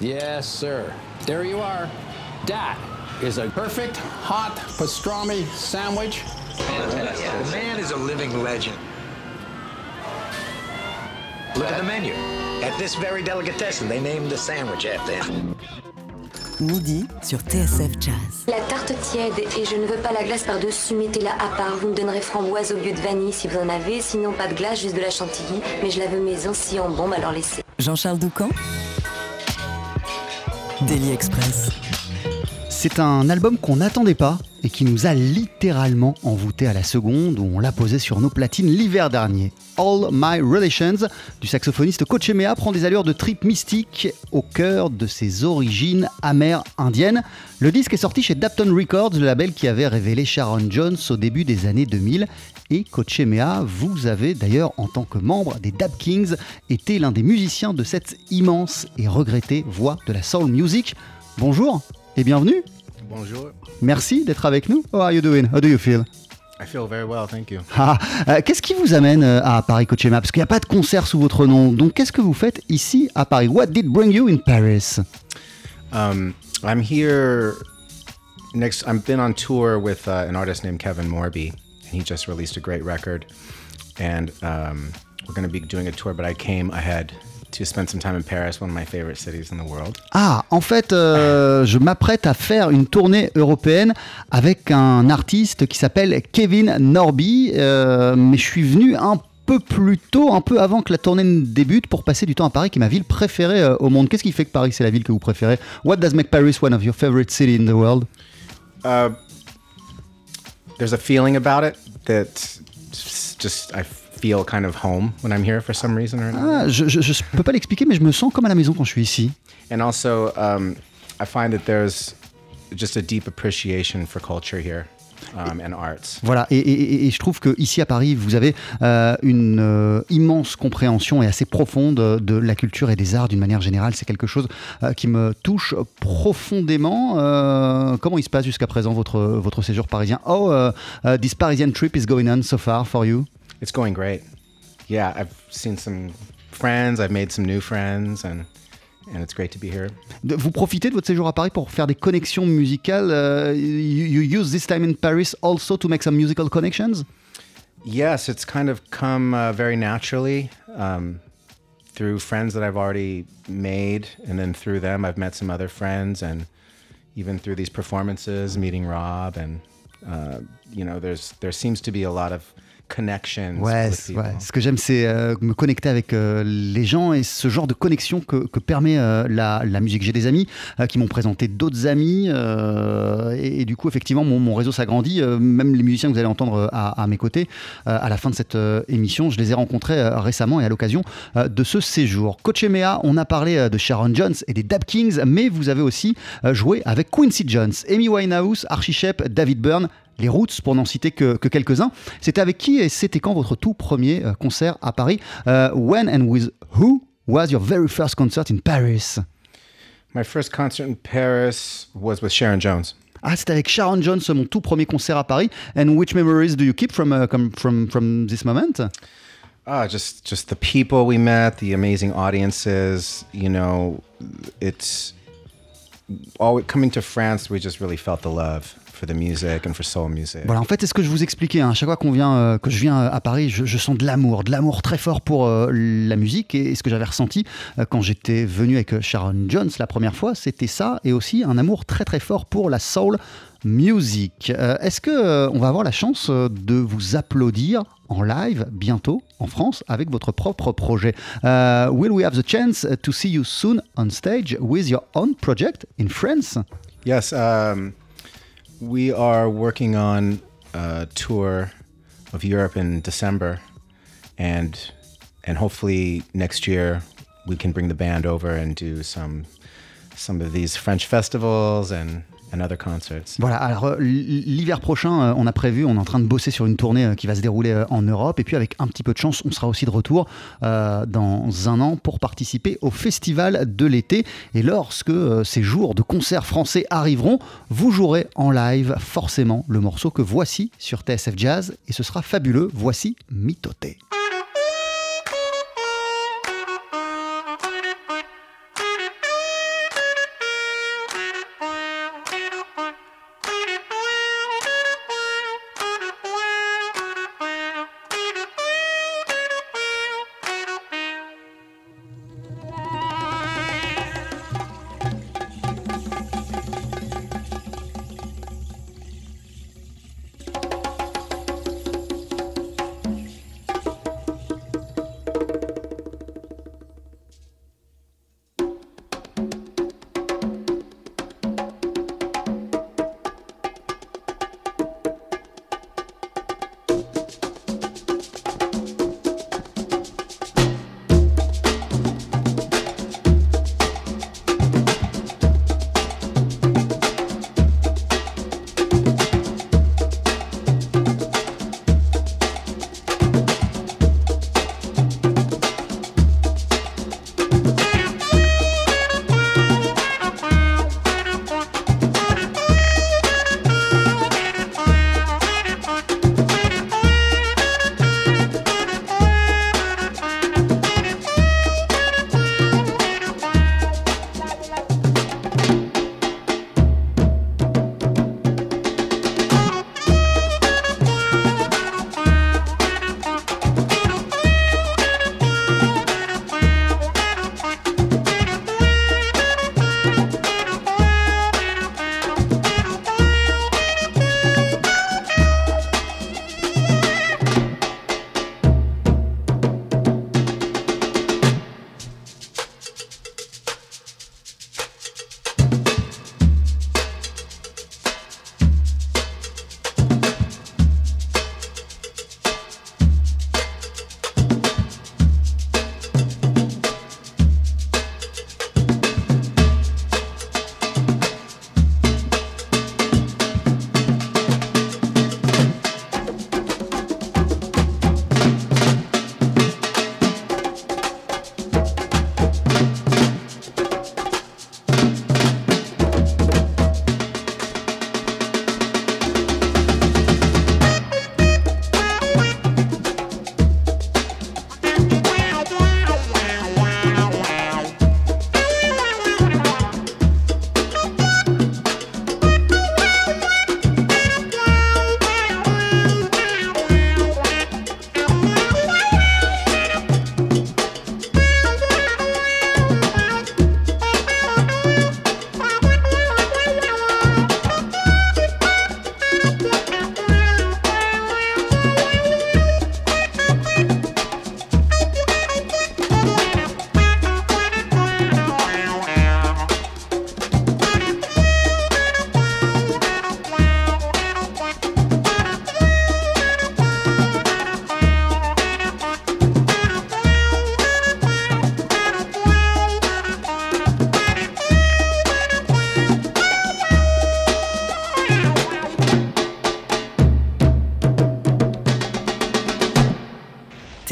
Yes, sir. There you are. That is a perfect hot pastrami sandwich. Fantastic. The man is a living legend. Look at the menu. At this very delicatessen, they named the sandwich after him. Midi sur TSF Jazz. La tarte tiède et je ne veux pas la glace par-dessus, mettez-la à part. Vous me donnerez framboise au lieu de vanille si vous en avez, sinon pas de glace, juste de la chantilly. Mais je la veux maison si en bombe, alors laissez. Jean-Charles Doucan C'est un album qu'on n'attendait pas et qui nous a littéralement envoûté à la seconde où on l'a posé sur nos platines l'hiver dernier. All My Relations du saxophoniste Coachemea prend des allures de trip mystique au cœur de ses origines amères indiennes. Le disque est sorti chez Dapton Records, le label qui avait révélé Sharon Jones au début des années 2000. Et Coachemea, vous avez d'ailleurs en tant que membre des Dap Kings été l'un des musiciens de cette immense et regrettée voix de la soul music. Bonjour et bienvenue. Bonjour. Merci d'être avec nous. How are you doing? How do you feel? I feel very well, thank you. Ah, euh, qu'est-ce qui vous amène euh, à Paris Coachema Parce qu'il n'y a pas de concert sous votre nom. Donc qu'est-ce que vous faites ici à Paris? What did bring you in Paris? Um, I'm here next. I've been on tour with uh, an artist named Kevin Morby, and he just released a great record. And um, we're going to be doing a tour, but I came ahead to spend some time in Paris, one of my favorite cities in the world. Ah, en fait, euh, je m'apprête à faire une tournée européenne avec un artiste qui s'appelle Kevin Norby, euh, mais je suis venu un peu plus tôt, un peu avant que la tournée ne débute, pour passer du temps à Paris, qui est ma ville préférée euh, au monde. Qu'est-ce qui fait que Paris c'est la ville que vous préférez? What does make Paris one of your favorite cities in the world? Uh, there's a feeling about it that just, I feel kind of home when I'm here for some reason or another. Ah, je, je, je peux pas l'expliquer, mais je me sens comme à la maison quand je suis ici. And also, um, I find that there's just a deep appreciation for culture here um, and arts. Voilà, et, et- et- et je trouve que ici à Paris, vous avez euh, une euh, immense compréhension et assez profonde de la culture et des arts d'une manière générale. C'est quelque chose euh, qui me touche profondément. Comment il se passe jusqu'à présent votre, votre séjour parisien? Oh, uh, uh, this Parisian trip is going on so far for you It's going great. Yeah, I've seen some friends, I've made some new friends, and and it's great to be here. Vous profitez de votre séjour à Paris pour faire des connexions musicales. euh, you, you use this time in Paris also to make some musical connections Yes, it's kind of come uh, very naturally um, through friends that I've already made, and then through them, I've met some other friends, and even through these performances, meeting Rob, and uh, you know, there's there seems to be a lot of connections Ouais, ce que j'aime, c'est euh, me connecter avec euh, les gens et ce genre de connexion que, que permet euh, la, la musique. J'ai des amis qui m'ont présenté d'autres amis et, et du coup, effectivement, mon, mon réseau s'agrandit. Même les musiciens que vous allez entendre à, à mes côtés à la fin de cette émission, je les ai rencontrés récemment et à l'occasion de ce séjour. Coach Emea, on a parlé de Sharon Jones et des Dap Kings, mais vous avez aussi joué avec Quincy Jones, Amy Winehouse, Archie Shepp, David Byrne. Les Roots, pour n'en citer que, que quelques-uns. C'était avec qui et c'était quand votre tout premier euh, concert à Paris? Euh, When and with who was your very first concert in Paris? My first concert in Paris was with Sharon Jones. Ah, c'était avec Sharon Jones, mon tout premier concert à Paris. And which memories do you keep from, uh, from, from this moment? Ah, just just the people we met, the amazing audiences. You know, it's all coming to France. We just really felt the love for the music and for soul music. Voilà, en fait, c'est ce que je vous expliquais. hein. À chaque fois qu'on vient, euh, que je viens euh, à Paris, je, je sens de l'amour, de l'amour très fort pour euh, la musique. Et, ce que j'avais ressenti euh, quand j'étais venu avec Sharon Jones la première fois, c'était ça, et aussi un amour très très fort pour la soul music. Est-ce que on va avoir la chance de vous applaudir en live bientôt en France avec votre propre projet? Will we have the chance to see you soon on stage with your own project in France? Yes, um, we are working on a tour of Europe in December, and and hopefully next year we can bring the band over and do some some of these French festivals and and other concerts. Voilà, alors euh, l'hiver prochain, euh, on a prévu, on est en train de bosser sur une tournée euh, qui va se dérouler en Europe. Et puis avec un petit peu de chance, on sera aussi de retour dans un an pour participer au Festival de l'été. Et lorsque ces jours de concerts français arriveront, vous jouerez en live forcément le morceau que voici sur TSF Jazz. Et ce sera fabuleux. Voici Mitoté.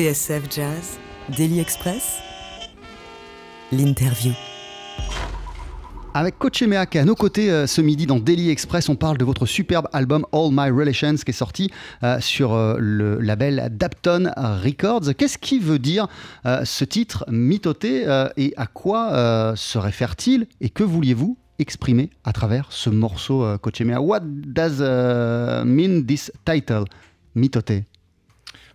TSF Jazz, Daily Express, l'interview. Avec Coach Emea qui est à nos côtés euh, ce midi dans Daily Express, on parle de votre superbe album All My Relations qui est sorti euh, sur euh, le label Dapton Records. Qu'est-ce qui veut dire ce titre mythoté euh, et à quoi se réfère-t-il et que vouliez-vous exprimer à travers ce morceau Coach Emea? What does mean this title mythoté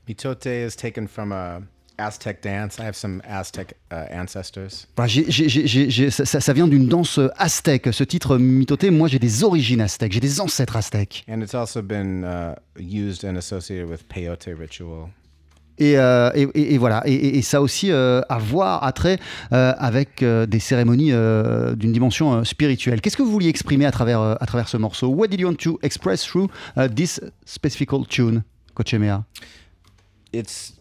Mitote is taken from a Aztec dance. I have some Aztec uh, ancestors. Voilà, j'ai- j'ai- j'ai- j'ai- ça, ça- ça vient d'une danse aztèque, ce titre mythoté. Moi j'ai des origines aztèques, j'ai des ancêtres aztèques. And it's also been uh, used and associated with peyote ritual. Et, euh, et- et- et voilà, et, ça aussi euh, à voir, à trait euh, avec euh, des cérémonies euh, d'une dimension euh, spirituelle. Qu'est-ce que vous vouliez exprimer à travers, à travers ce morceau? What did you want to express through uh, this specific tune, Coach Emea It's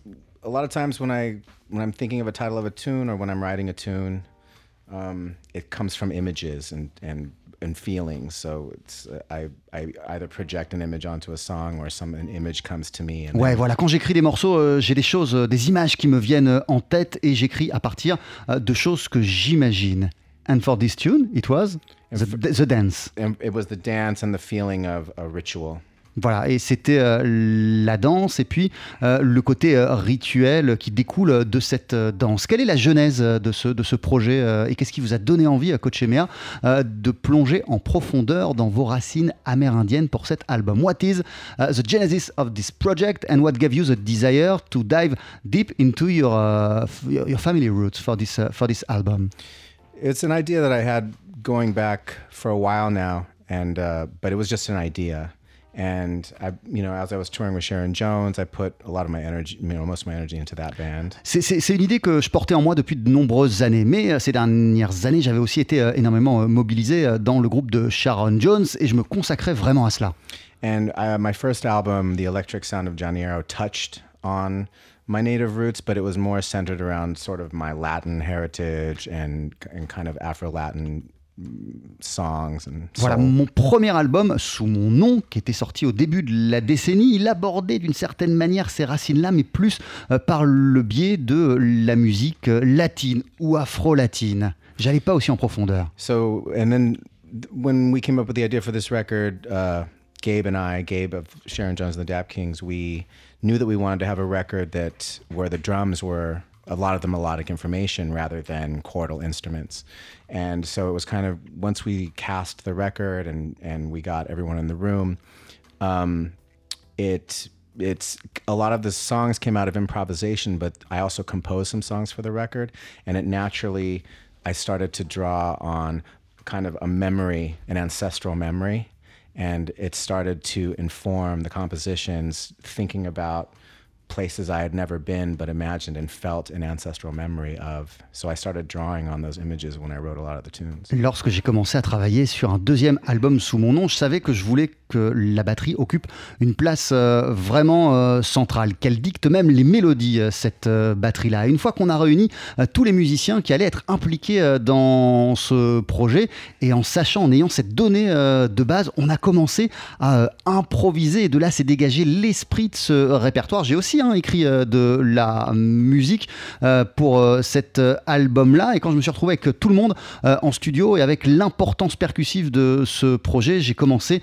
a lot of times when I when I'm thinking of a title of a tune or when I'm writing a tune, um, it comes from images and and and feelings. So it's uh, I I either project an image onto a song or some an image comes to me. And Ouais, then- voilà, quand j'écris des morceaux, euh, j'ai des choses, euh, des images qui me viennent euh, en tête et j'écris à partir euh, de choses que j'imagine. And for this tune, it was the, the dance. it was the dance and the feeling of a ritual. Voilà, et c'était euh, la danse et puis euh, le côté euh, rituel qui découle de cette danse. Quelle est la genèse de ce, de ce projet et qu'est-ce qui vous a donné envie, Coach Emea, de plonger en profondeur dans vos racines amérindiennes pour cet album? What is uh, the genesis of this project and what gave you the desire to dive deep into your, uh, your family roots for this, uh, for this album? It's an idea that I had going back for a while now, and uh, but it was just an idea. And I, you know, as I was touring with Sharon Jones, I put a lot of my energy, you know, most of my energy into that band. C'est- une idée que je portais en moi depuis de nombreuses années, mais euh, ces dernières années, j'avais aussi été euh, énormément euh, mobilisé dans le groupe de Sharon Jones et je me consacrais vraiment à cela. And uh, my first album, The Electric Sound of Janeiro, touched on my native roots, but it was more centered around sort of my Latin heritage and and kind of Afro-Latin mm, songs and Voilà, soul. mon premier album sous mon nom, qui était sorti au début de la décennie, il abordait d'une certaine manière ces racines-là, mais plus euh, par le biais de la musique euh, latine ou afro-latine. J'allais pas aussi en profondeur. So, and then th- when we came up with the idea for this record, uh, Gabe and I, Gabe of Sharon Jones and the Dap Kings, we knew that we wanted to have a record that where the drums were a lot of the melodic information rather than chordal instruments. And so it was kind of once we cast the record and and we got everyone in the room, um, it it's a lot of the songs came out of improvisation, but I also composed some songs for the record, and it naturally I started to draw on kind of a memory, an ancestral memory, and it started to inform the compositions, thinking about places I had never been but imagined and felt an ancestral memory of. So I started drawing on those images when I wrote a lot of the tunes. Lorsque j'ai commencé à travailler sur un deuxième album sous mon nom, je savais que je voulais que la batterie occupe une place euh, vraiment euh, centrale, qu'elle dicte même les mélodies, euh, cette batterie-là. Une fois qu'on a réuni tous les musiciens qui allaient être impliqués dans ce projet, et en sachant, en ayant cette donnée de base, on a commencé à improviser, et de là s'est dégagé l'esprit de ce répertoire. J'ai aussi hein, écrit de la musique pour cet album-là, et quand je me suis retrouvé avec tout le monde en studio et avec l'importance percussive de ce projet, j'ai commencé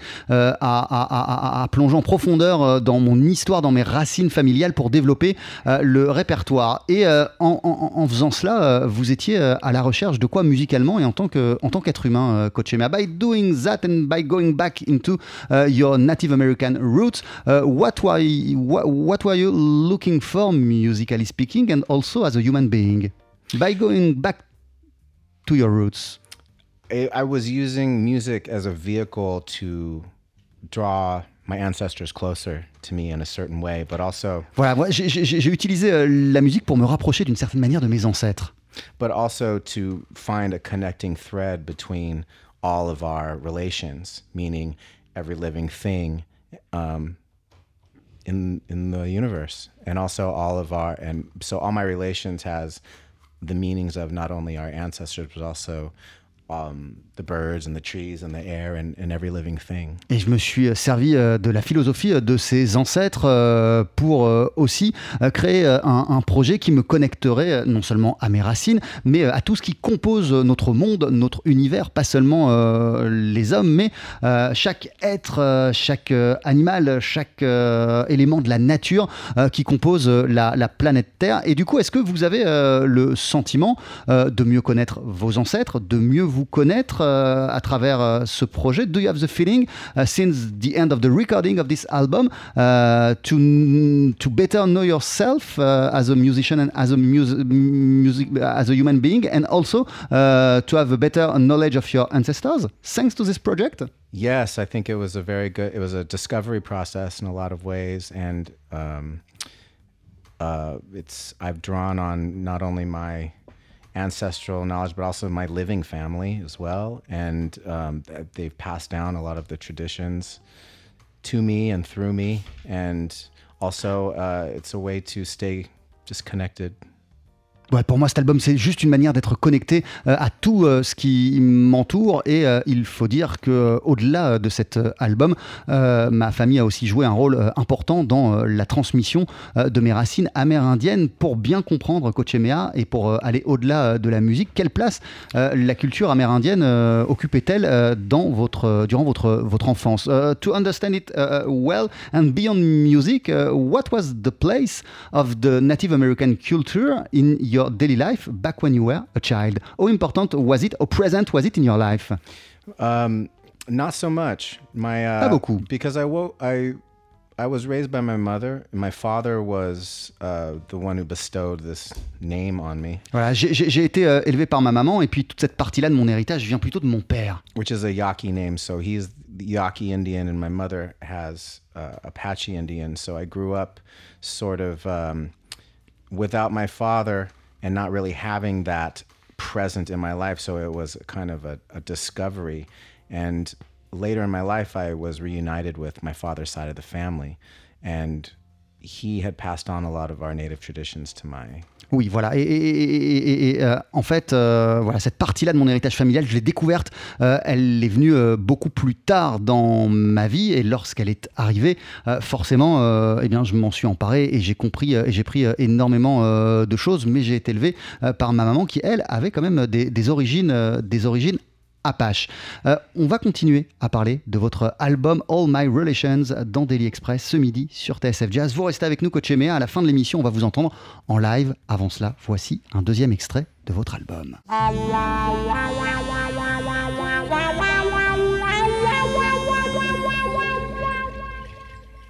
à, plonger en profondeur euh, dans mon histoire, dans mes racines familiales pour développer euh, le répertoire. Et euh, en, faisant cela, vous étiez à la recherche de quoi musicalement et en tant qu'être humain, coach Emma? By doing that and by going back into your Native American roots, what, were what, what were you looking for musically speaking and also as a human being? By going back to your roots. I was using music as a vehicle to draw my ancestors closer to me in a certain way, but also Voilà, moi j'ai- j'ai j'ai utilisé euh, la musique pour me rapprocher d'une certaine manière de mes ancêtres. but also to find a connecting thread between all of our relations, meaning every living thing um, in in the universe, and also all of our and so all my relations has the meanings of not only our ancestors but also the birds and the trees and the air and, and every living thing. Et je me suis servi euh, de la philosophie euh, de ses ancêtres euh, pour euh, aussi euh, créer euh, un, projet qui me connecterait euh, non seulement à mes racines, mais euh, à tout ce qui compose notre monde, notre univers, pas seulement euh, les hommes, mais euh, chaque être, euh, chaque euh, animal, chaque euh, élément de la nature euh, qui compose euh, la, la planète Terre. Et du coup, est-ce que vous avez euh, le sentiment euh, de mieux connaître vos ancêtres, de mieux vous connaître euh, à travers euh, ce projet Do you have the feeling, uh, since the end of the recording of this album, uh, to, to better know yourself uh, as a musician and as a mus- music, as a human being, and also uh, to have a better knowledge of your ancestors thanks to this project? Yes, I think it was a very good. It was a discovery process in a lot of ways, and um, uh, it's I've drawn on not only my ancestral knowledge but also my living family as well, and um, they've passed down a lot of the traditions to me and through me, and also uh, it's a way to stay just connected Pour moi, cet album, c'est juste une manière d'être connecté euh, à tout euh, ce qui m'entoure. Et euh, il faut dire que au-delà de cet album, ma famille a aussi joué un rôle important dans la transmission de mes racines amérindiennes pour bien comprendre Cochemea et pour aller au-delà de la musique. Quelle place la culture amérindienne occupait-elle dans votre, durant votre, votre enfance? Euh, To understand it uh, well and beyond music, uh, what was the place of the Native American culture in your daily life back when you were a child? How important was it, how present was it in your life? Um, not so much. My uh, Pas beaucoup. because I wo- I I was raised by my mother. and My father was uh, the one who bestowed this name on me, Voilà, j'ai- été euh, élevé par ma maman et puis toute cette partie-là de mon héritage vient plutôt de mon père. which is a Yaqui name. So he's Yaqui Indian, and my mother has uh, Apache Indian. So I grew up sort of um, without my father and not really having that present in my life. So it was kind of a, a discovery. And later in my life, I was reunited with my father's side of the family. And he had passed on a lot of our native traditions to my Oui, voilà. Et, euh, en fait, euh, voilà, cette partie-là de mon héritage familial, je l'ai découverte. euh, elle est venue beaucoup plus tard dans ma vie, et lorsqu'elle est arrivée, forcément, eh bien, je m'en suis emparé et j'ai compris et j'ai pris énormément de choses. Mais j'ai été élevé par ma maman, qui elle avait quand même des, origines, des origines Apache. Euh, on va continuer à parler de votre album All My Relations dans Daily Express ce midi sur TSF Jazz. Vous restez avec nous, Coach Emea. À la fin de l'émission, on va vous entendre en live. Avant cela, voici un deuxième extrait de votre album.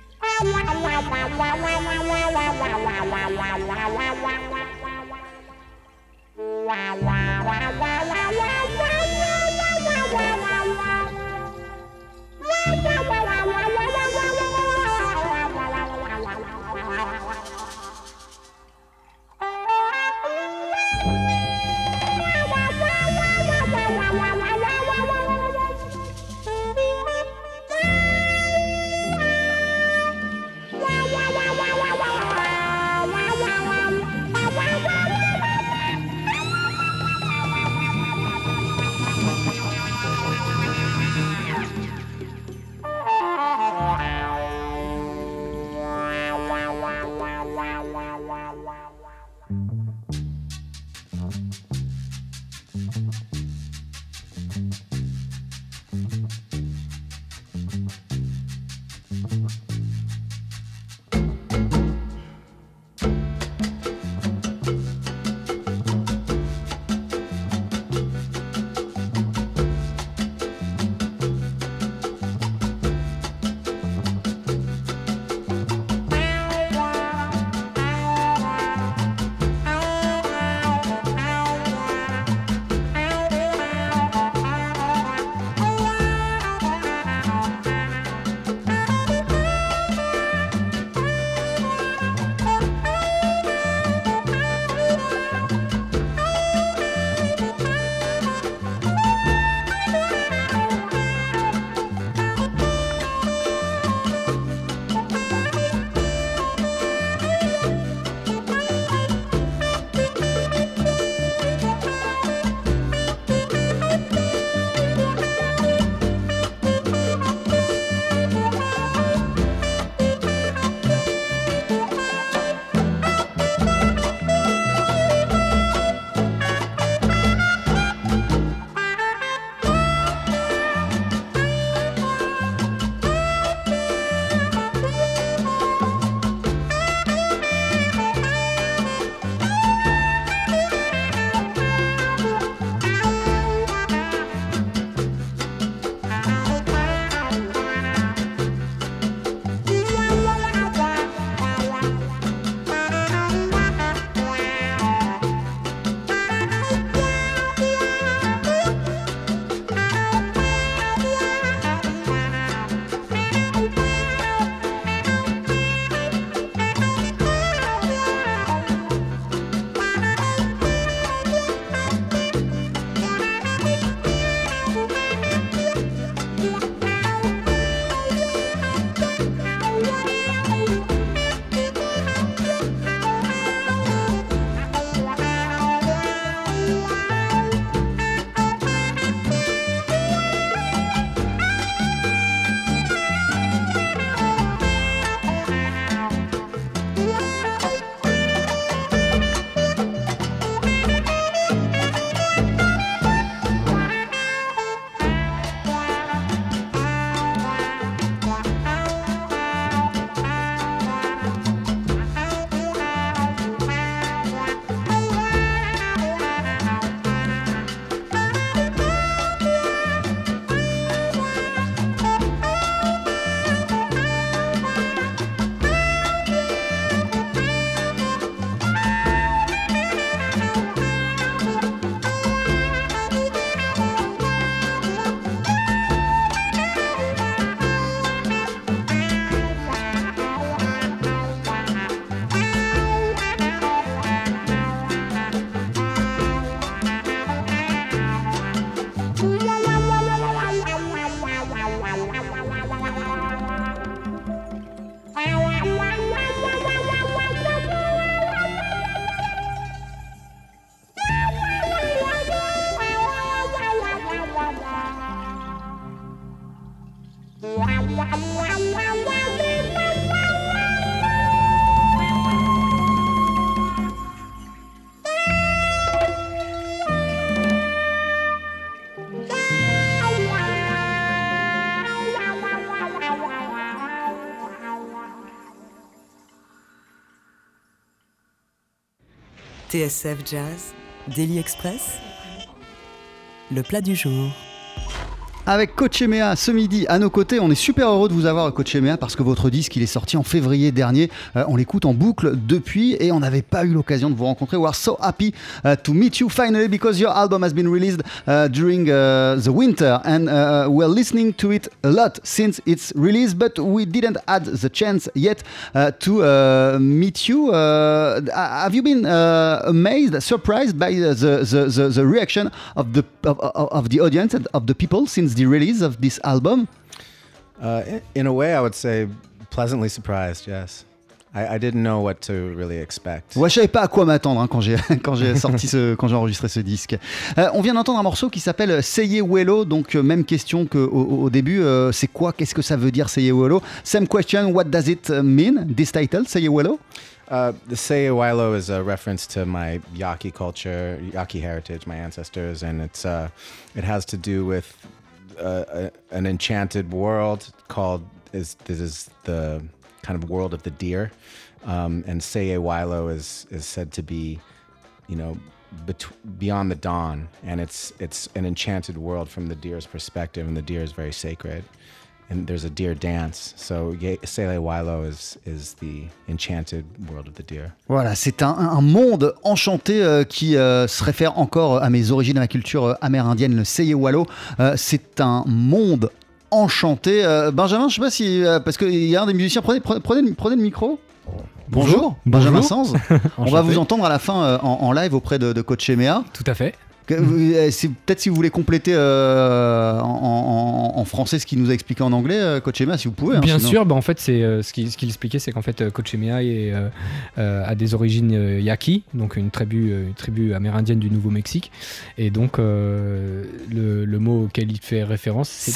TSF Jazz, Daily Express, le plat du jour. Avec Coach Emea ce midi à nos côtés, on est super heureux de vous avoir Coach Emea parce que votre disque il est sorti en février dernier. Euh, on l'écoute en boucle depuis et on n'avait pas eu l'occasion de vous rencontrer. We are so happy uh, to meet you finally because your album has been released uh, during uh, the winter and uh, we're listening to it a lot since its release, but we didn't had the chance yet uh, to uh, meet you. Uh, have you been uh, amazed, surprised by the, the, the, the reaction of the of the audience and of the people since the release of this album? Uh, in, a way, I would say pleasantly surprised. Yes, I, I didn't know what to really expect. Ouais, je savais pas à quoi m'attendre hein, quand j'ai quand j'ai sorti ce quand j'ai enregistré ce disque. Euh, on vient d'entendre un morceau qui s'appelle Seye Wello, donc euh, même question qu'au au, au début. euh, c'est quoi Qu'est-ce que ça veut dire Seye Wello? Same question. What does it mean? This title, Seye Wello? Uh, the Wilo is a reference to my Yaqui culture, Yaqui heritage, my ancestors, and it's uh, it has to do with a, an enchanted world called is this is the kind of world of the deer, um, and Say Wilo is is said to be, you know, bet- beyond the dawn, and it's it's an enchanted world from the deer's perspective, and the deer is very sacred. And there's a deer dance, so Sele Wilo is is the enchanted world of the deer. Voilà, c'est un, un monde enchanté euh, qui euh, se réfère encore à mes origines, à ma culture euh, amérindienne, le. Euh, c'est un monde enchanté. Euh, Benjamin, je sais pas si. euh, parce qu'il y a un des musiciens, prenez, prenez, prenez le- prenez le micro. Bonjour, Benjamin. Sanz. On va vous entendre à la fin euh, en, en live auprès de, de Coach Emea. Tout à fait. Euh, c'est- Peut-être si vous voulez compléter euh, en, en- en français ce qu'il nous a expliqué en anglais, euh, Coach Emea, si vous pouvez. hein, Bien sinon- sûr, bah, en fait, c'est euh, ce qu'il ce expliquait, c'est qu'en fait, Coach Emea est, euh, euh, a des origines Yaqui, donc une tribu, une tribu amérindienne du Nouveau-Mexique. Et donc, le, le mot auquel il fait référence, c'est.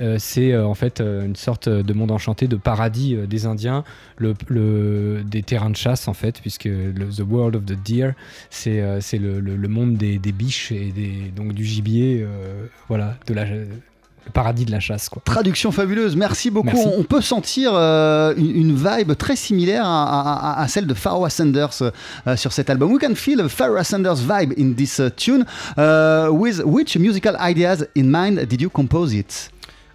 Euh, c'est euh, en fait une sorte de monde enchanté, de paradis des Indiens, le, le- des terrains de chasse en fait, puisque le, The World of the Deer, c'est c'est le, le- le monde des, des biches et des, donc du gibier, euh, voilà, de la, le paradis de la chasse quoi. Traduction fabuleuse, merci beaucoup. Merci. On, on peut sentir euh, une, une vibe très similaire à, à- à celle de Pharoah Sanders euh, sur cet album. We can feel a Pharoah Sanders vibe in this uh, tune. Uh, with which musical ideas in mind did you compose it?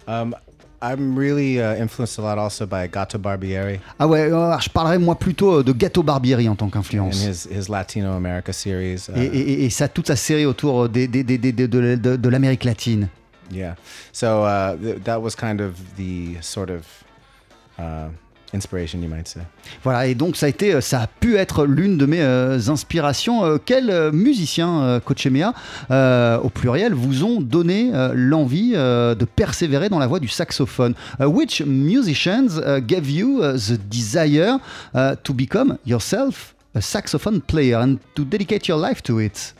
Um, I'm really uh, influenced a lot also by Gato Barbieri Ah ouais, euh, je parlerais moi plutôt de Gâteau Barbieri en tant qu'influence. his, his Latino America series. Uh, Et, et- et ça, toute sa série autour des, des- des- des- des- de, de- de l'Amérique latine. Yeah. So uh, th- that was kind of the sort of uh, inspiration, you might say. Voilà, et donc ça a, été, ça a pu être l'une de mes euh, inspirations. Euh, quels euh, musiciens, euh, Coach Emea, euh, au pluriel, vous ont donné euh, l'envie euh, de persévérer dans la voie du saxophone? Uh, Which musicians uh, gave you uh, the desire uh, to become yourself a saxophone player and to dedicate your life to it?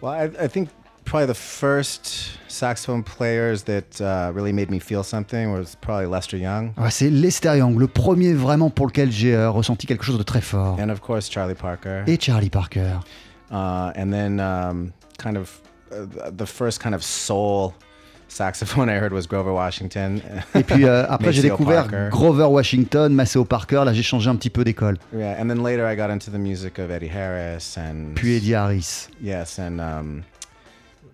Well, I, I think probably the first saxophone players that uh, really made me feel something was probably Lester Young, Ouais, C'est Lester Young, le premier vraiment pour lequel j'ai euh, ressenti quelque chose de très fort. and of course Charlie Parker. Et Charlie Parker. uh, and then um, kind of uh, the first kind of soul saxophone I heard was Grover Washington. Et puis euh, après, j'ai découvert Parker. Grover Washington, Maceo Parker. Là, j'ai changé un petit peu d'école. Yeah, and then later I got into the music of Eddie Harris and Puis Eddie Harris. yes, and um,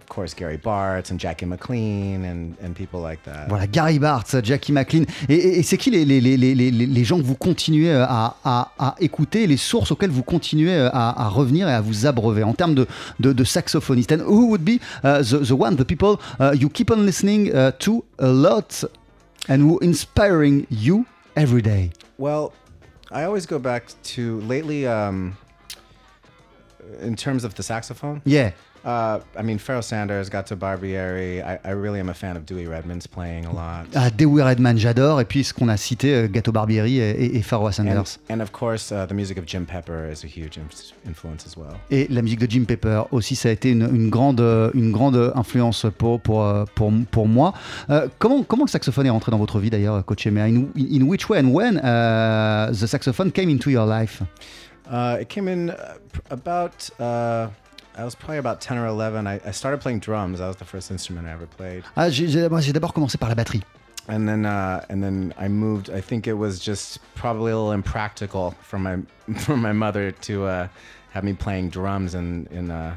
course Gary Bartz and Jackie McLean and, and people like that. Voilà, Gary Bartz, Jackie McLean. Et, et- et c'est qui les, les, les, les, gens que vous continuez euh, à, à- à écouter, les sources auxquelles vous continuez euh, à, à revenir et à vous abreuver en termes de, de, de saxophonistes And who would be uh, the, the one, the people uh, you keep on listening uh, to a lot and who inspiring you every day? Well, I always go back to lately. Um, in terms of the saxophone, Yeah. Uh, I mean Pharoah Sanders, Gato Barbieri. I, I really am a fan of Dewey Redman's playing a lot. Ah, Dewey Redman, j'adore. Et puis ce qu'on a cité, euh, Gato Barbieri et, et, Pharoah Sanders. and of course, uh, the music of Jim Pepper is a huge inf- influence as well. Et la musique de Jim Pepper aussi, ça a été une, une grande, euh, une grande influence pour, pour, euh, pour, pour moi. Euh, comment, comment le saxophone est rentré dans votre vie d'ailleurs, Coach Emea in, in which way and when uh, the saxophone came into your life? Uh, it came in uh, about. I was probably about ten or eleven. I, I started playing drums. That was the first instrument I ever played. ah, J'ai j'ai- moi, j'ai d'abord commencé par la batterie. and then uh, and then I moved. I think it was just probably a little impractical for my for my mother to uh, have me playing drums in in uh,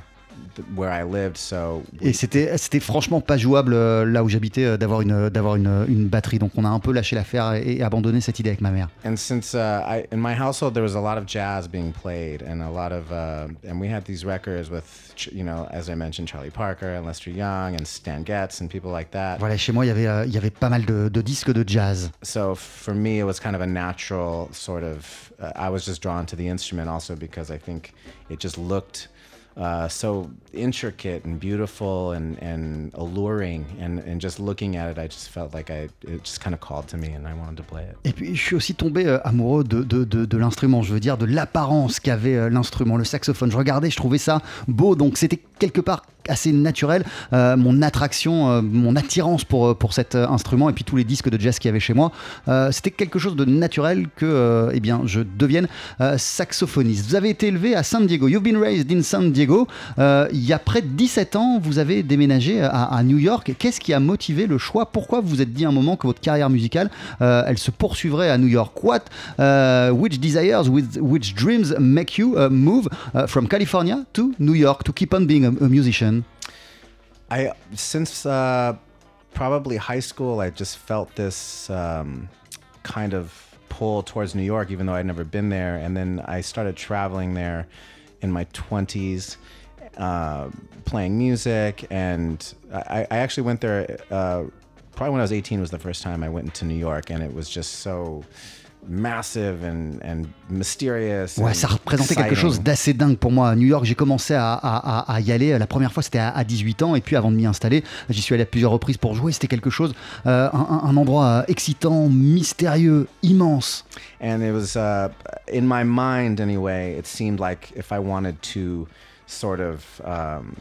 where I lived. So Et c'était c'était franchement pas jouable euh, là où j'habitais euh, d'avoir une d'avoir une, une batterie. Donc on a un peu lâché l'affaire et, et abandonné cette idée avec ma mère. and since uh, I in my household there was a lot of jazz being played and a lot of uh, and we had these records with you know as I mentioned Charlie Parker and Lester Young and Stan Getz and people like that. Voilà, chez moi il y avait euh, il y avait pas mal de, de disques de jazz. so for me it was kind of a natural sort of uh, i was just drawn to the instrument also because i think it just looked so intricate and beautiful and, and alluring and, and just looking at it i just felt like i it just kind of called to me and i wanted to play it Et puis je suis aussi tombé euh, amoureux de, de, de, de l'instrument, je veux dire de l'apparence qu'avait euh, l'instrument, le saxophone. Je regardais, je trouvais ça beau, donc c'était quelque part assez naturel. Euh, mon attraction, euh, mon attirance pour, euh, pour cet instrument et puis tous les disques de jazz qu'il y avait chez moi, c'était quelque chose de naturel que eh bien, je devienne saxophoniste. Vous avez été élevé à San Diego, you've been raised in San Diego. Il y a près de 17 ans, vous avez déménagé à, New York. Qu'est-ce qui a motivé le choix? Pourquoi vous vous êtes dit à un moment que votre carrière musicale, elle se poursuivrait à New York? What, uh, which desires, with, which dreams make you move from California to New York to keep on being a, a musician? I since uh, probably high school i just felt this um, kind of pull towards new york even though i'd never been there. And then i started traveling there in my 20s uh, playing music. And I, I actually went there uh, probably when i was 18 was the first time i went into new york. And it was just so massive and, and mysterious Ouais, and ça représentait quelque chose d'assez dingue pour moi. À New York, j'ai commencé à, à- à- y aller. La première fois, c'était à, à 18 ans. Et puis, avant de m'y installer, j'y suis allé à plusieurs reprises pour jouer. C'était quelque chose, euh, un, un- endroit euh, excitant, mystérieux, immense. and it was uh, in my mind anyway it seemed like if i wanted to sort of um,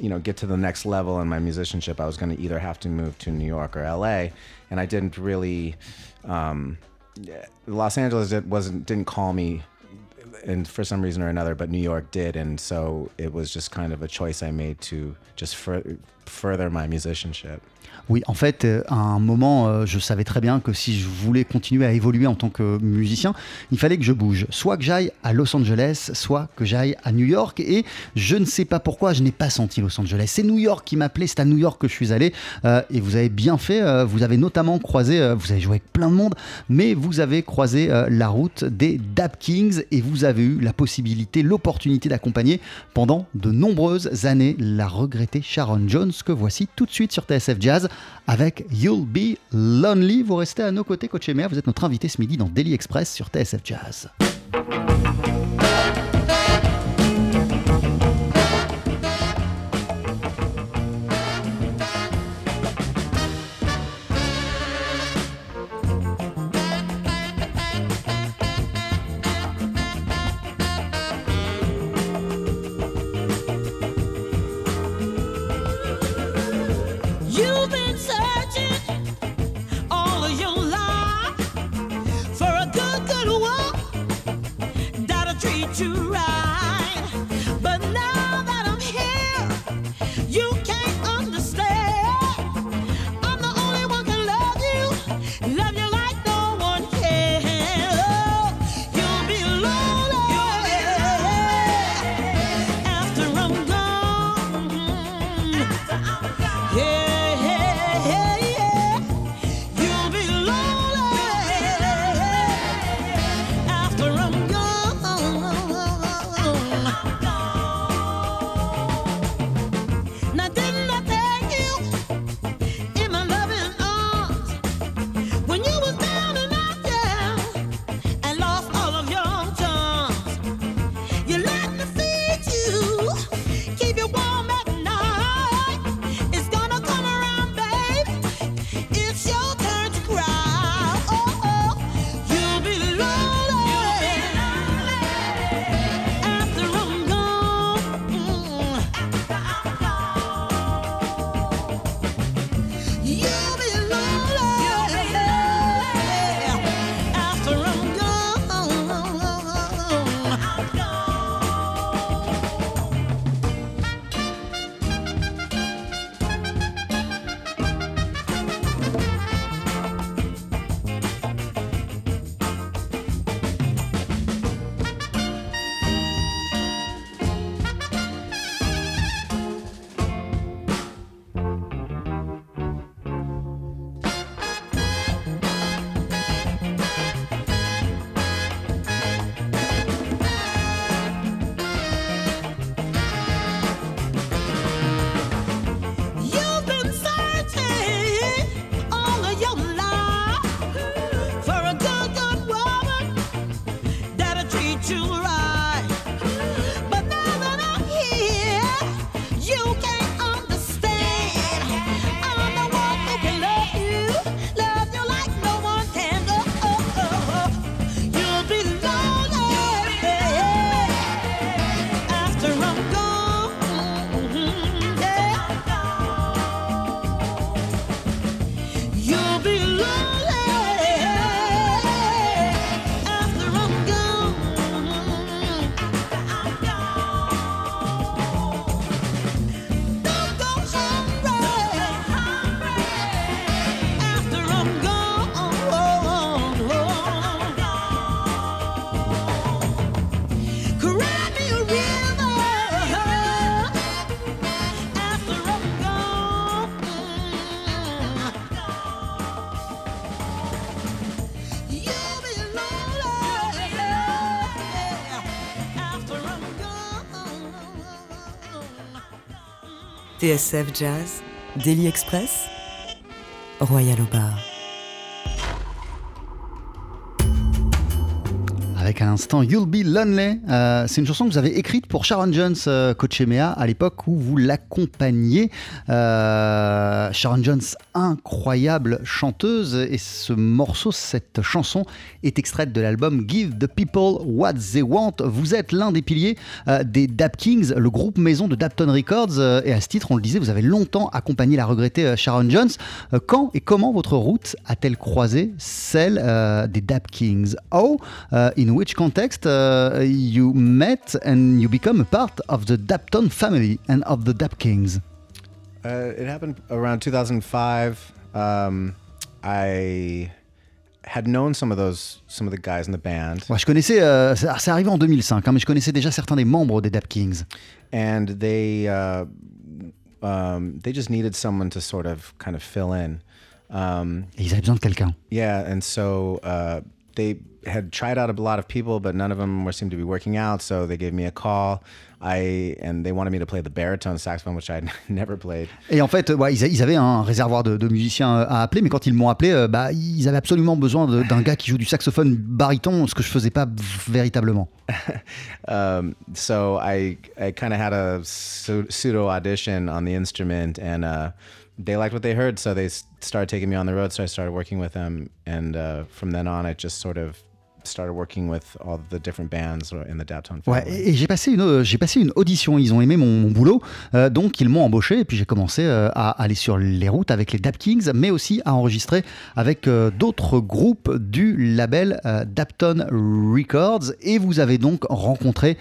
you know get to the next level in my musicianship i was going to either have to move to new york or la and i didn't really um, los angeles it wasn't didn't call me and for some reason or another but new york did and so it was just kind of a choice i made to just fur- further my musicianship Oui, en fait, euh, à un moment, euh, je savais très bien que si je voulais continuer à évoluer en tant que musicien, il fallait que je bouge. Soit que j'aille à Los Angeles, soit que j'aille à New York. Et je ne sais pas pourquoi, je n'ai pas senti Los Angeles. C'est New York qui m'appelait, c'est à New York que je suis allé. Euh, et vous avez bien fait, vous avez notamment croisé, vous avez joué avec plein de monde, mais vous avez croisé la route des Dap Kings et vous avez eu la possibilité, l'opportunité d'accompagner pendant de nombreuses années la regrettée Sharon Jones, que voici tout de suite sur TSF Jazz avec You'll Be Lonely. Vous restez à nos côtés, Coach Emer. Vous êtes notre invité ce midi dans Daily Express sur TSF Jazz. TSF Jazz, Daily Express, Royal au. Avec à l'instant You'll Be Lonely. Euh, c'est une chanson que vous avez écrite pour Sharon Jones, euh, coach EMEA, à l'époque où vous l'accompagniez. Euh, Sharon Jones, incroyable chanteuse. Et ce morceau, cette chanson, est extraite de l'album Give the People What They Want. Vous êtes l'un des piliers euh, des Dap Kings, le groupe maison de Dapton Records. Et à ce titre, on le disait, vous avez longtemps accompagné la regrettée Sharon Jones. Quand et comment votre route a-t-elle croisé celle des Dap Kings? Oh, in which context uh, you met and you become a part of the Dapton family and of the Dap Kings? Uh, it happened around 2005. Um, I had known some of those, some of the guys in the band, Ouais, je connaissais, euh, ça- c'est arrivé en 2005, hein, mais je connaissais déjà certains des membres des Dap Kings. and they uh, um, they just needed someone to sort of kind of fill in. Um, Et ils avaient besoin de quelqu'un. yeah, and so uh, they had tried out a lot of people, but none of them were seemed to be working out. So they gave me a call. I and they wanted me to play the baritone saxophone, which I had never played. Et en fait, ouais, ils, avaient un réservoir de, de musiciens euh, à appeler, mais quand ils m'ont appelé, euh, bah, ils avaient absolument besoin d'un gars qui joue du saxophone baryton, ce que je faisais pas véritablement. um, so I I kind of had a pseudo audition on the instrument, and uh, they liked what they heard, so they started taking me on the road. So I started working with them, and uh, from then on, it just sort of started working with all the different bands in the Daptone family. Ouais, et et j'ai passé une, j'ai passé une audition. Ils ont aimé mon, mon boulot, euh, donc ils m'ont embauché. Et puis j'ai commencé euh, à aller sur les routes avec les Dap Kings, mais aussi à enregistrer avec euh, d'autres groupes du label Dapton Records. Et vous avez donc rencontré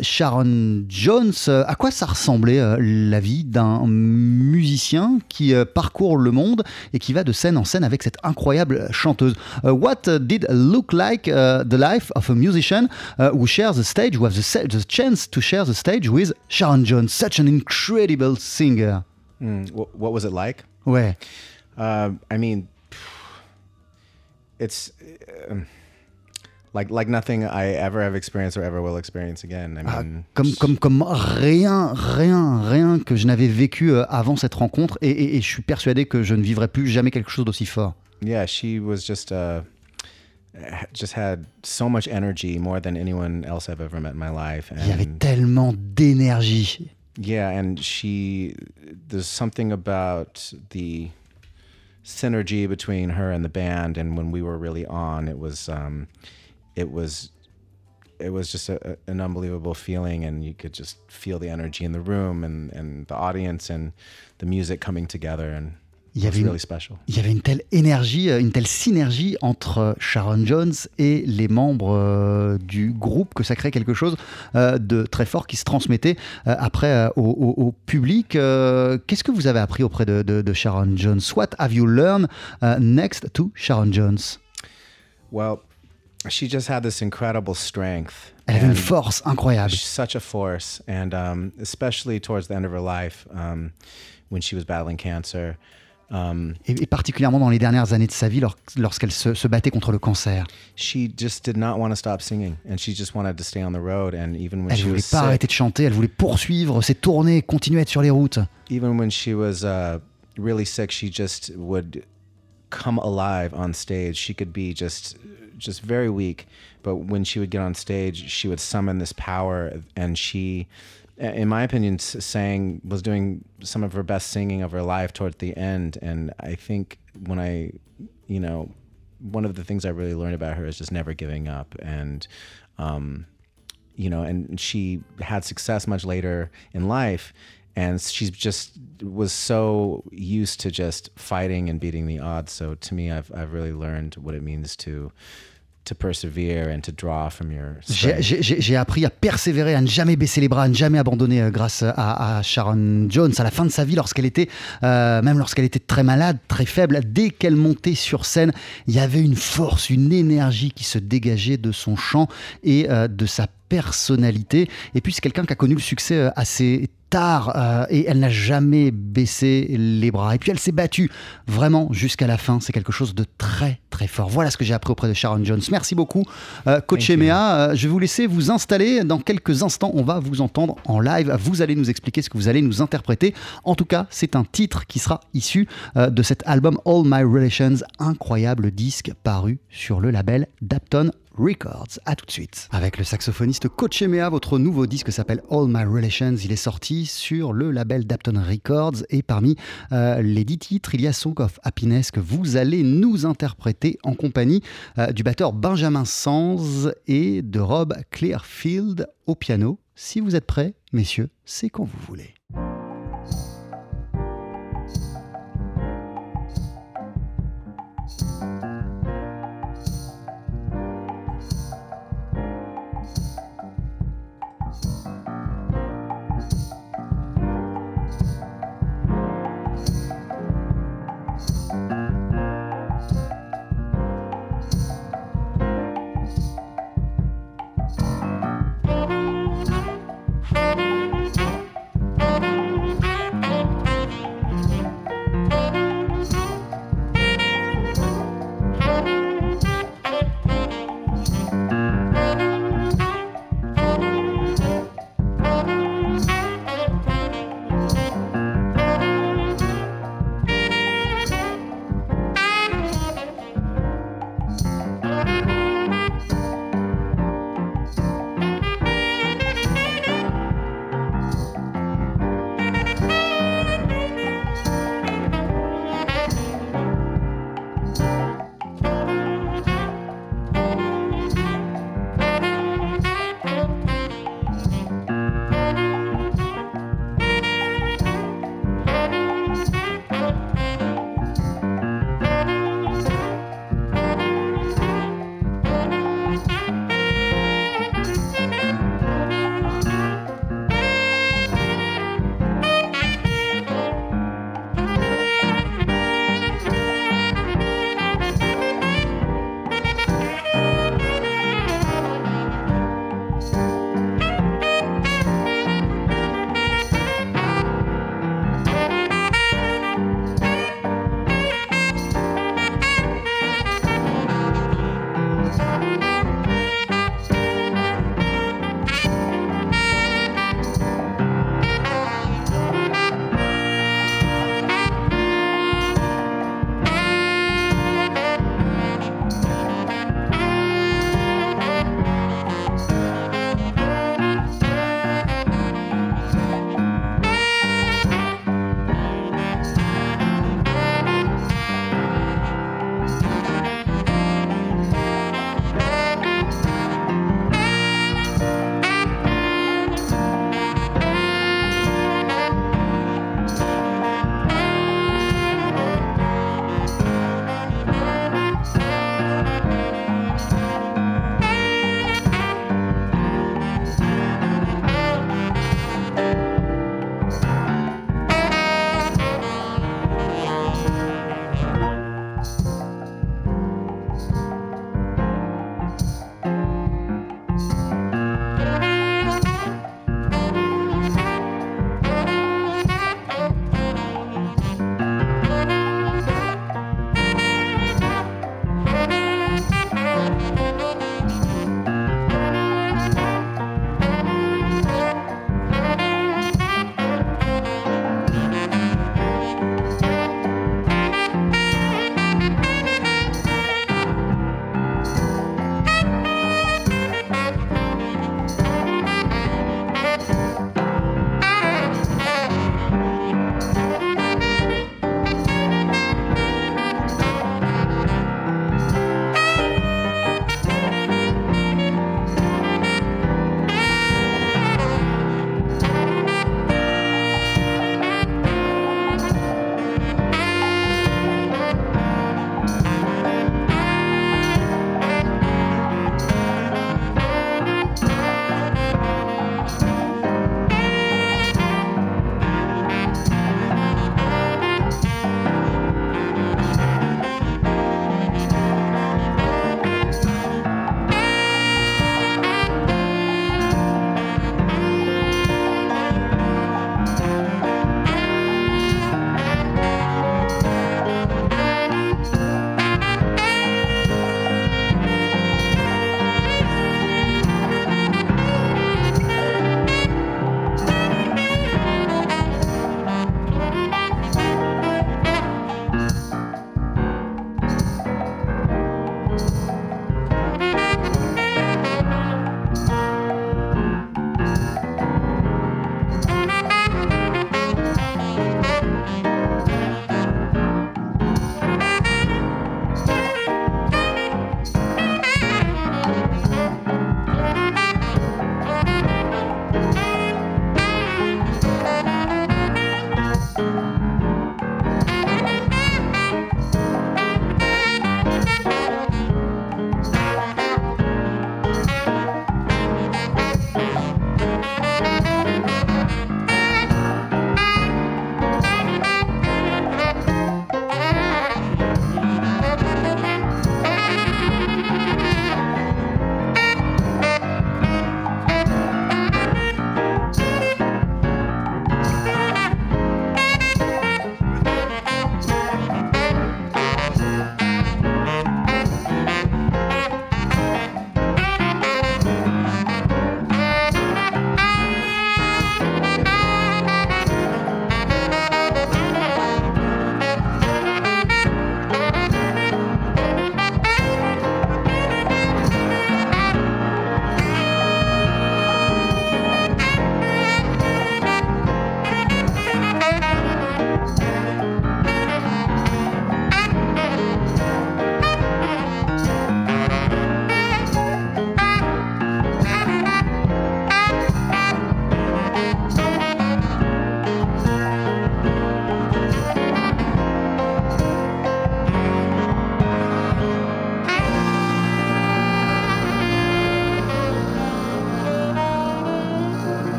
Sharon Jones. À quoi ça ressemblait la vie d'un musicien qui parcourt le monde et qui va de scène en scène avec cette incroyable chanteuse? Uh, What did look like uh, the life of a musician uh, who shares the stage, who has the, chance to share the stage with Sharon Jones, such an incredible singer. Mm, wh- what was it like? Ouais. Uh, I mean, it's um like like nothing I ever have experienced or ever will experience again. I Ah, mean, comme, comme, comme rien, rien, rien que je n'avais vécu euh, avant cette rencontre et, et- et je suis persuadé que je ne vivrai plus jamais quelque chose d'aussi fort. yeah, she was just uh, just had so much energy, more than anyone else I've ever met in my life. Il y avait tellement d'énergie. yeah, and she there's something about the synergy between her and the band, and when we were really on, it was um, it was it was just a- an unbelievable feeling and you could just feel the energy in the room and, and the audience and the music coming together and Il y avait une-. Il y avait une telle énergie, euh, une telle synergie entre euh, Sharon Jones et les membres euh, du groupe que ça crée quelque chose euh, de très fort qui se transmettait euh, après au, au- au public. Qu'est-ce que vous avez appris auprès de, de- de Sharon Jones? What have you learned uh, next to Sharon Jones? Well, she just had this incredible strength. Elle avait une force incroyable. she's such a force, and um, especially towards the end of her life, um, when she was battling cancer, um, Et, et particulièrement dans les dernières années de sa vie, lors- lorsqu'elle se, se battait contre le cancer. she just did not want to stop singing, and she just wanted to stay on the road. And even when Elle she voulait was pas arrêter sick, de chanter, elle voulait poursuivre ses tournées, continuer à être sur les routes. even when she was uh, really sick, she just would come alive on stage. She could be just just very weak, but when she would get on stage, she would summon this power, and she, in my opinion, sang was doing some of her best singing of her life towards the end. And I think when I, you know, one of the things I really learned about her is just never giving up and. Um, you know, and she had success much later in life. And she's just was so used to just fighting and beating the odds. So to me, I've, I've really learned what it means to to persevere and to draw from your J'ai- appris à persévérer, à ne jamais baisser les bras, à ne jamais abandonner euh, grâce à, à Sharon Jones. À la fin de sa vie, lorsqu'elle était, euh, même lorsqu'elle était très malade, très faible, dès qu'elle montait sur scène, il y avait une force, une énergie qui se dégageait de son chant et euh, de sa personnalité. Et puis c'est quelqu'un qui a connu le succès euh, assez tard euh, et elle n'a jamais baissé les bras. Et puis elle s'est battue vraiment jusqu'à la fin. C'est quelque chose de très très fort. Voilà ce que j'ai appris auprès de Sharon Jones. Merci beaucoup, euh, coach. Emea. Euh, je vais vous laisser vous installer. Dans quelques instants, on va vous entendre en live. Vous allez nous expliquer ce que vous allez nous interpréter. En tout cas, c'est un titre qui sera issu de cet album All My Relations, incroyable disque paru sur le label Dapton Records. À tout de suite. Avec le saxophoniste Coach votre nouveau disque s'appelle All My Relations. Il est sorti sur le label Dapton Records et parmi euh, les dix titres, il y a Song of Happiness que vous allez nous interpréter en compagnie euh, du batteur Benjamin Sanz et de Rob Clearfield au piano. Si vous êtes prêts, messieurs, c'est quand vous voulez.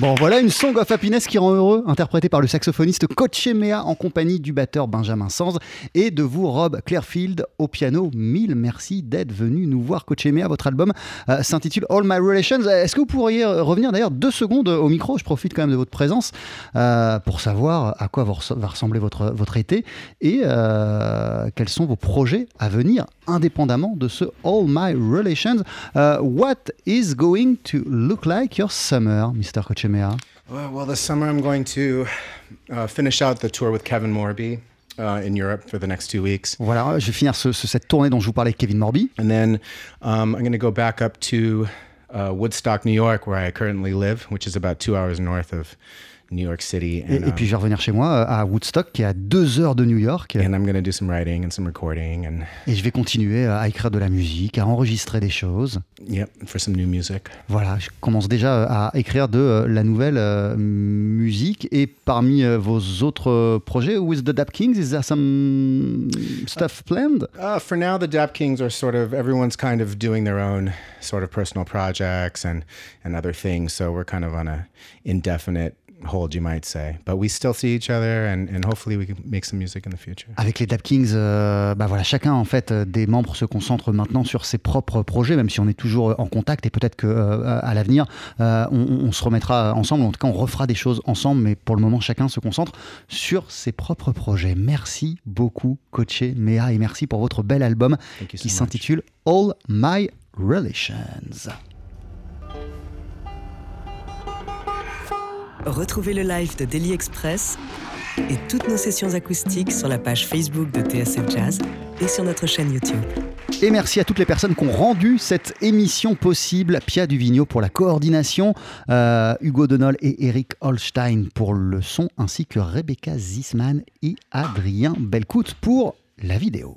Bon, voilà une Song of Happiness qui rend heureux, interprétée par le saxophoniste Coach en compagnie du batteur Benjamin Sanz et de vous, Rob Clairfield, au piano. Mille merci d'être venu nous voir. Coach Mea, votre album euh, s'intitule All My Relations. Est-ce que vous pourriez revenir d'ailleurs deux secondes au micro? Je profite quand même de votre présence euh, pour savoir à quoi va res- va ressembler votre, votre été et euh, quels sont vos projets à venir indépendamment de ce All My Relations. What is going to look like your summer, Mr. Coach Mea Well, this summer I'm going to uh, finish out the tour with Kevin Morby uh, in Europe for the next two weeks. Voilà, je vais finir ce- ce- cette tournée dont je vous parlais Kevin Morby. And then um, I'm going to go back up to uh, Woodstock, New York, where I currently live, which is about two hours north of New York City. Et, And, et puis um, je vais revenir chez moi euh, à Woodstock, qui est à deux heures de New York. and I'm do some writing and some recording and, Et je vais continuer à écrire de la musique, à enregistrer des choses. yep, for some new music. Voilà, je commence déjà à écrire de euh, la nouvelle euh, musique. Et parmi euh, vos autres euh, projets, with the Dap Kings, is there some stuff planned? Uh, for now, the Dap Kings are sort of everyone's kind of doing their own sort of personal projects and and other things. So we're kind of on a indefinite hold, you might say. But we still see each other, and and hopefully we can make some music in the future. Avec les Dap Kings, euh, bah voilà, chacun en fait euh, des membres se concentre maintenant sur ses propres projets, même si on est toujours euh, en contact et peut-être que euh, à l'avenir on, on se remettra ensemble. En tout cas, on refera des choses ensemble, mais pour le moment, chacun se concentre sur ses propres projets. Merci beaucoup, Coaché Mea, et merci pour votre bel album so qui s'intitule All My Relations. Retrouvez le live de Daily Express et toutes nos sessions acoustiques sur la page Facebook de TSF Jazz et sur notre chaîne YouTube. Et merci à toutes les personnes qui ont rendu cette émission possible. Pia Duvigneau pour la coordination, euh, Hugo Denol et Eric Holstein pour le son, ainsi que Rebecca Zisman et Adrien Belcout pour la vidéo.